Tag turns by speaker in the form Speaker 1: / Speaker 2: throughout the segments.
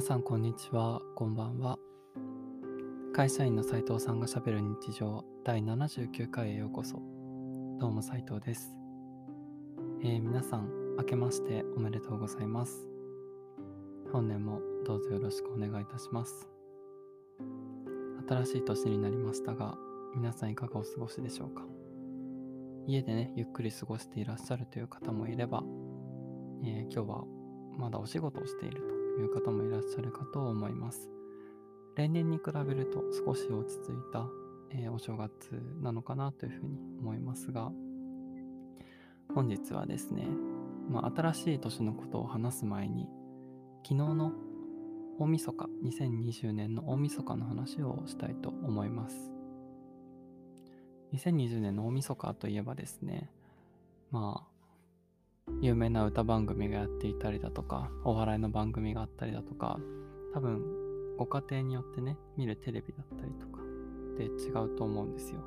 Speaker 1: 皆さん、こんにちは。こんばんは。会社員の斉藤さんがしゃべる日常第79回へようこそ。どうも斉藤です。えー皆さん、明けましておめでとうございます。本年もどうぞよろしくお願いいたします。新しい年になりましたが、皆さんいかがお過ごしでしょうか家でね、ゆっくり過ごしていらっしゃるという方もいれば、えー今日はまだお仕事をしているという方もいらっしゃるかと思います。例年に比べると少し落ち着いた、えーお正月なのかなというふうに思いますが、本日はですね、まあ、新しい年のことを話す前に、昨日の大晦日、2020年の大晦日の話をしたいと思います。2020年の大晦日といえばですね、まあ、有名な歌番組がやっていたりだとか、お笑いの番組があったりだとか、多分ご家庭によってね、見るテレビだったりとかで違うと思うんですよ。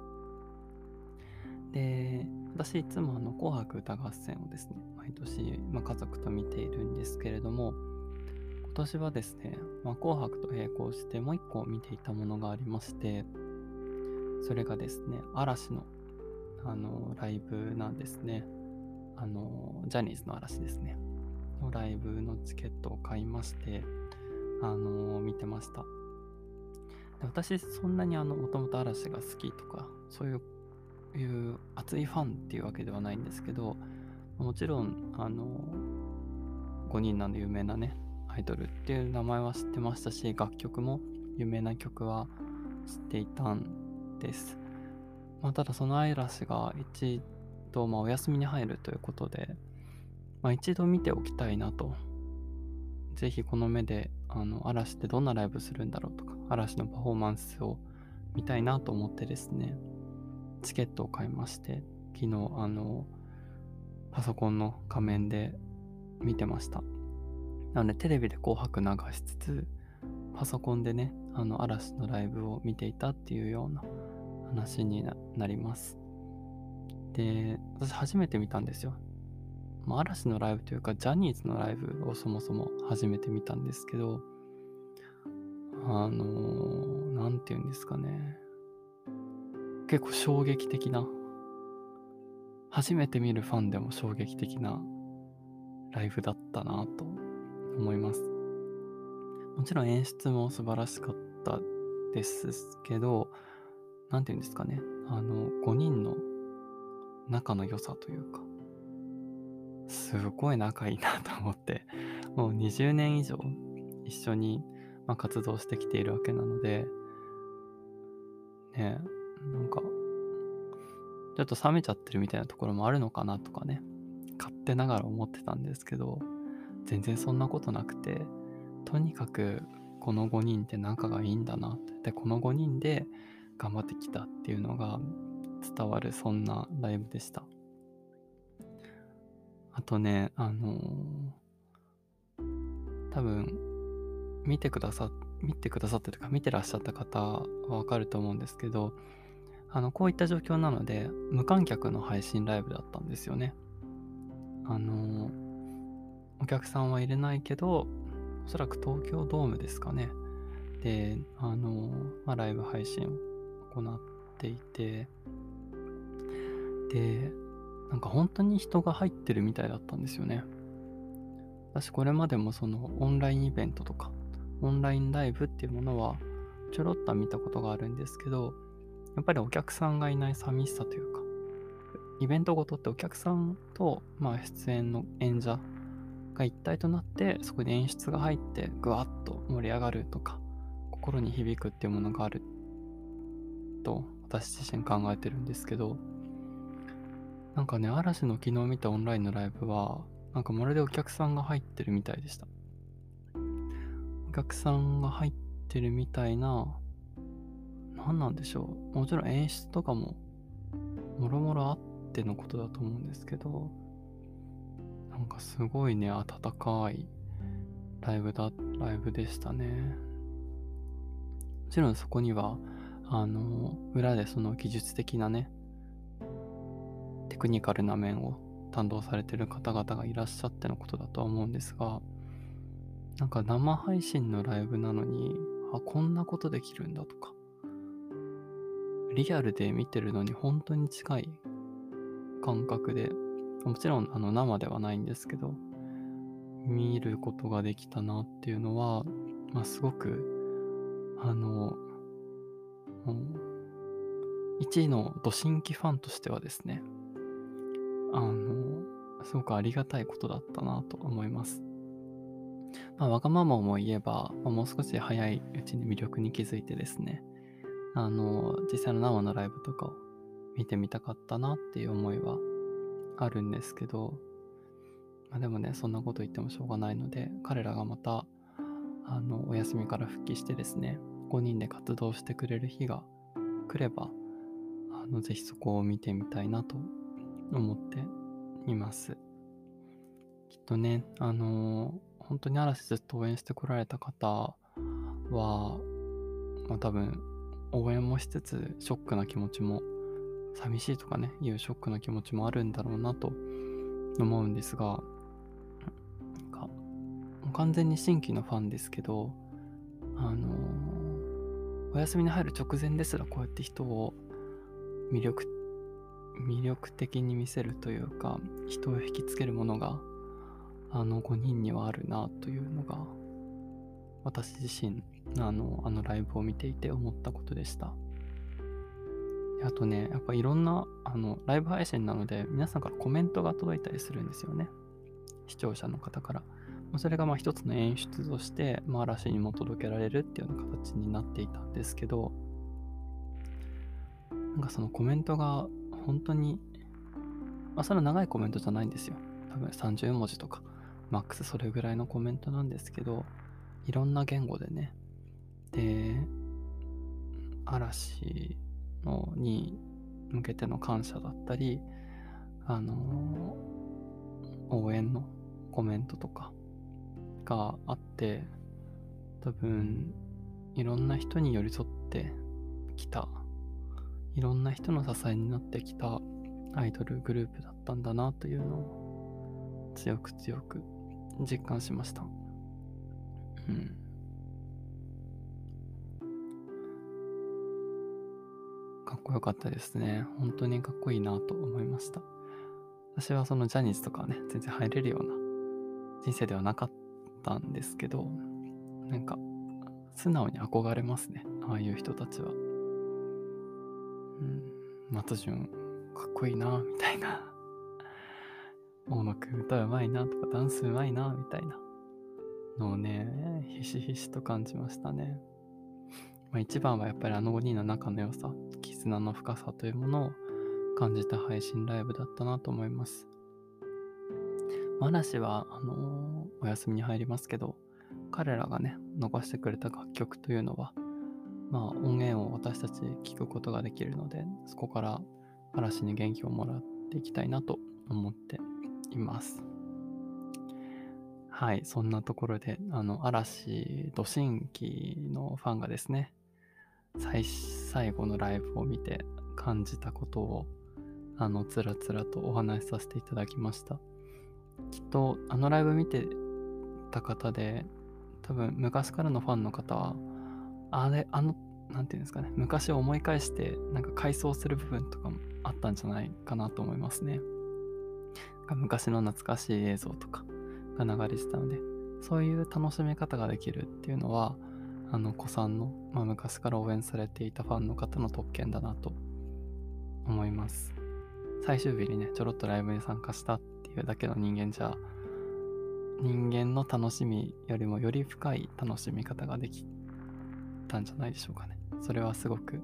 Speaker 1: で、私いつもあの紅白歌合戦をですね、毎年、まあ、家族と見ているんですけれども、今年はですね、まあ、紅白と並行してもう一個見ていたものがありまして、それがですね、嵐のあのライブなんですね。あの、ジャニーズの嵐ですね。のライブのチケットを買いまして、あの、見てました。で私、そんなにあの、もともと嵐が好きとか、そういう、いう熱いファンっていうわけではないんですけど、もちろん、あの、5人なんで有名なね、アイドルっていう名前は知ってましたし、楽曲も有名な曲は知っていたんです。まあ、ただその嵐が一度、まあ、お休みに入るということで、まあ、一度見ておきたいなと。ぜひこの目で、あの、嵐ってどんなライブするんだろうとか、嵐のパフォーマンスを見たいなと思ってですね、チケットを買いまして、昨日、あの、パソコンの画面で見てました。なので、テレビで紅白流しつつ、パソコンでね、あの、嵐のライブを見ていたっていうような話になります。で、私初めて見たんですよ。ま、嵐のライブというか、ジャニーズのライブをそもそも初めて見たんですけど、あのーて言うんですかね。結構衝撃的な、初めて見るファンでも衝撃的なライブだったなと思います。もちろん演出も素晴らしかったですけど、なんて言うんですかね。あの、5人の仲の良さというか、すごい仲いいなと思って、もう20年以上一緒に、まあ、活動してきているわけなので、ねえ、なんか、ちょっと冷めちゃってるみたいなところもあるのかなとかね、勝手ながら思ってたんですけど、全然そんなことなくて、とにかくこの5人って仲がいいんだなって、で、この5人で頑張ってきたっていうのが伝わるそんなライブでした。あとね、あのー多分、見てくださ、見てくださってとか、見てらっしゃった方はわかると思うんですけど、あの、こういった状況なので、無観客の配信ライブだったんですよね。あのーお客さんは入れないけど、おそらく東京ドームですかね。で、あのーまあ、ライブ配信を行っていて、で、なんか本当に人が入ってるみたいだったんですよね。私これまでもそのオンラインイベントとか、オンラインライブっていうものはちょろっと見たことがあるんですけど、やっぱりお客さんがいない寂しさというか、イベントごとってお客さんと、まあ、出演の演者が一体となって、そこで演出が入って、ぐわっと盛り上がるとか、心に響くっていうものがあると、私自身考えてるんですけど、なんかね、嵐の昨日見たオンラインのライブは、なんかまるでお客さんが入ってるみたいでした。お客さんが入ってるみたいな、何なんでしょう。もちろん演出とかも、もろもろあってのことだと思うんですけど、なんかすごいね、温かいライブだ、ライブでしたね。もちろんそこには、あの、裏でその技術的なね、テクニカルな面を担当されてる方々がいらっしゃってのことだとは思うんですが、なんか生配信のライブなのに、あ、こんなことできるんだとか、リアルで見てるのに本当に近い感覚で、もちろんあの生ではないんですけど、見ることができたなっていうのは、まあ、すごく、あの、うん、1位のド新規ファンとしてはですね、あの、すごくありがたいことだったなと思います。まあ、わがままも言えば、まあ、もう少し早いうちに魅力に気づいてですね、あの、実際の生のライブとかを見てみたかったなっていう思いはあるんですけど、まあ、でもね、そんなこと言ってもしょうがないので、彼らがまた、あの、お休みから復帰してですね、5人で活動してくれる日が来れば、あの、ぜひそこを見てみたいなと思っています。きっとね、あのー、本当に嵐ずっと応援してこられた方は、まあ、多分、応援もしつつ、ショックな気持ちも、寂しいとかね、いうショックな気持ちもあるんだろうなと思うんですが、なんか、完全に新規のファンですけど、あのー、お休みに入る直前ですらこうやって人を魅力魅力的に見せるというか人を引きつけるものがあの5人にはあるなというのが私自身あのあのライブを見ていて思ったことでした。あとねやっぱいろんなあのライブ配信なので皆さんからコメントが届いたりするんですよね。視聴者の方から。それがまあ一つの演出として、まあ、嵐にも届けられるっていうような形になっていたんですけどなんかそのコメントが本当に、まあ、それは長いコメントじゃないんですよ。多分30文字とか、マックスそれぐらいのコメントなんですけど、いろんな言語でね。で、嵐のに向けての感謝だったり、あのー、応援のコメントとかがあって、多分、いろんな人に寄り添ってきたいろんな人の支えになってきたアイドルグループだったんだなというのを強く強く実感しました。うん。かっこよかったですね。本当にかっこいいなと思いました。私はそのジャニーズとかね、全然入れるような人生ではなかったんですけど、なんか素直に憧れますね。ああいう人たちは。うん、松潤かっこいいな、みたいな。大野くん歌うまいなとかダンスうまいな、みたいなのをね、ひしひしと感じましたね。まあ、一番はやっぱりあの5人の仲の良さ、絆の深さというものを感じた配信ライブだったなと思います。嵐は、あのー、お休みに入りますけど、彼らがね、残してくれた楽曲というのは、まあ、音源を私たち聞くことができるので、そこから嵐に元気をもらっていきたいなと思っています。はい、そんなところで、あの、嵐、ド新規のファンがですね、最最後のライブを見て感じたことを、あの、つらつらとお話しさせていただきました。きっと、あのライブ見てた方で、多分昔からのファンの方は、あれ、あの、なんていうんですかね、昔を思い返して、なんか回想する部分とかもあったんじゃないかなと思いますね。昔の懐かしい映像とかが流れてたので、そういう楽しみ方ができるっていうのは、あの、子さんの、まあ、昔から応援されていたファンの方の特権だなと思います。最終日にね、ちょろっとライブに参加したっていうだけの人間じゃ、人間の楽しみよりもより深い楽しみ方ができたんじゃないでしょうかね。それはすごく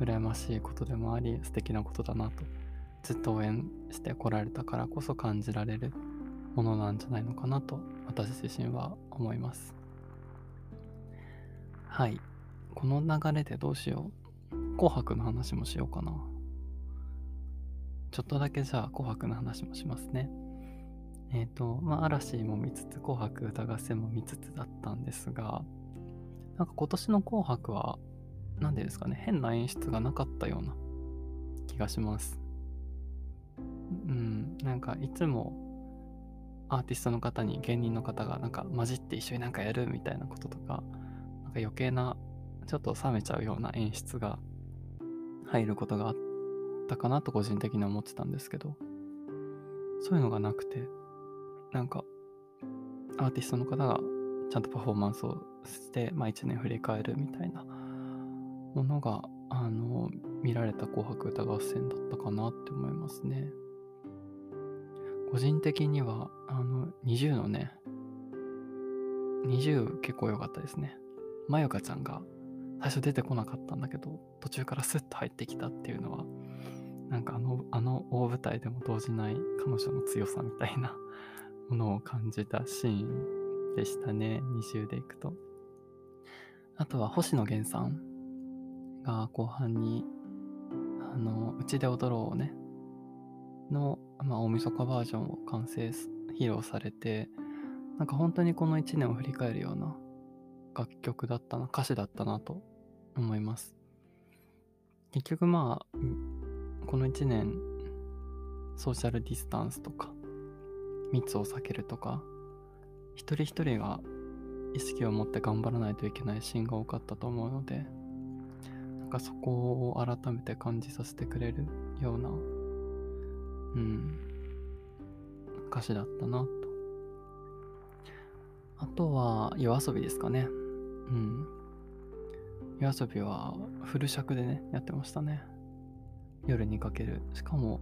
Speaker 1: 羨ましいことでもあり、素敵なことだなと、ずっと応援してこられたからこそ感じられるものなんじゃないのかなと、私自身は思います。はい。この流れでどうしよう。紅白の話もしようかな。ちょっとだけじゃあ紅白の話もしますね。えっ、ー、と、まあ、嵐も見つつ、紅白歌合戦も見つつだったんですが、なんか今年の紅白は、何でですかね、変な演出がなかったような気がします。うん、なんかいつもアーティストの方に芸人の方がなんか混じって一緒になんかやるみたいなこととか、なんか余計なちょっと冷めちゃうような演出が入ることがあったかなと個人的に思ってたんですけどそういうのがなくてなんかアーティストの方がちゃんとパフォーマンスをして、まあ、1年振り返るみたいなものがあの見られた「紅白歌合戦」だったかなって思いますね。個人的にはあの20のね20結構良かったですね。まゆかちゃんが最初出てこなかったんだけど途中からスッと入ってきたっていうのはなんかあのあの大舞台でも動じない彼女の強さみたいなものを感じたシーンでしたね20でいくとあとは星野源さんが後半にあのうちで踊ろうねの、まあ、大晦日バージョンを完成披露されてなんか本当にこの1年を振り返るような楽曲だったな、歌詞だったなと思います。結局まあ、この1年、ソーシャルディスタンスとか、密を避けるとか、一人一人が意識を持って頑張らないといけないシーンが多かったと思うので、かそこを改めて感じさせてくれるような、うん、歌詞だったなと。あとは夜遊びですかね。うん。夜遊びはフル尺でね、やってましたね。夜にかける。しかも、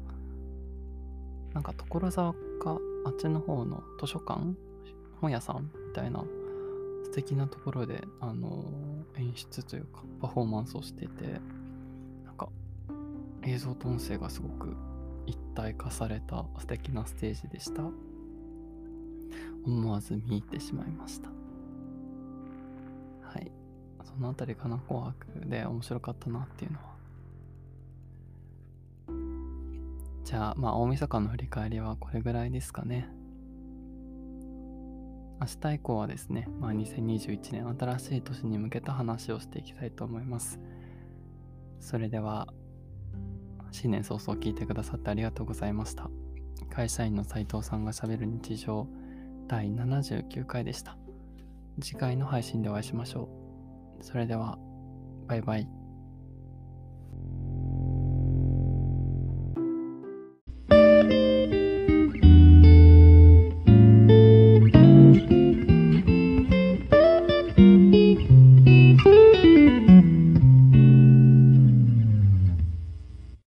Speaker 1: なんか所沢か、あっちの方の図書館？本屋さん？みたいな素敵なところで、あのー、演出というか、パフォーマンスをしていて、なんか、映像と音声がすごく一体化された素敵なステージでした。思わず見入ってしまいました。はい。そのあたりかな、紅白で面白かったなっていうのは。じゃあ、まあ、大晦日の振り返りはこれぐらいですかね。明日以降はですね、まあ、2021年新しい年に向けた話をしていきたいと思います。それでは、新年早々聞いてくださってありがとうございました。会社員の斉藤さんがしゃべる日常第79回でした。次回の配信でお会いしましょう。それでは、バイバイ。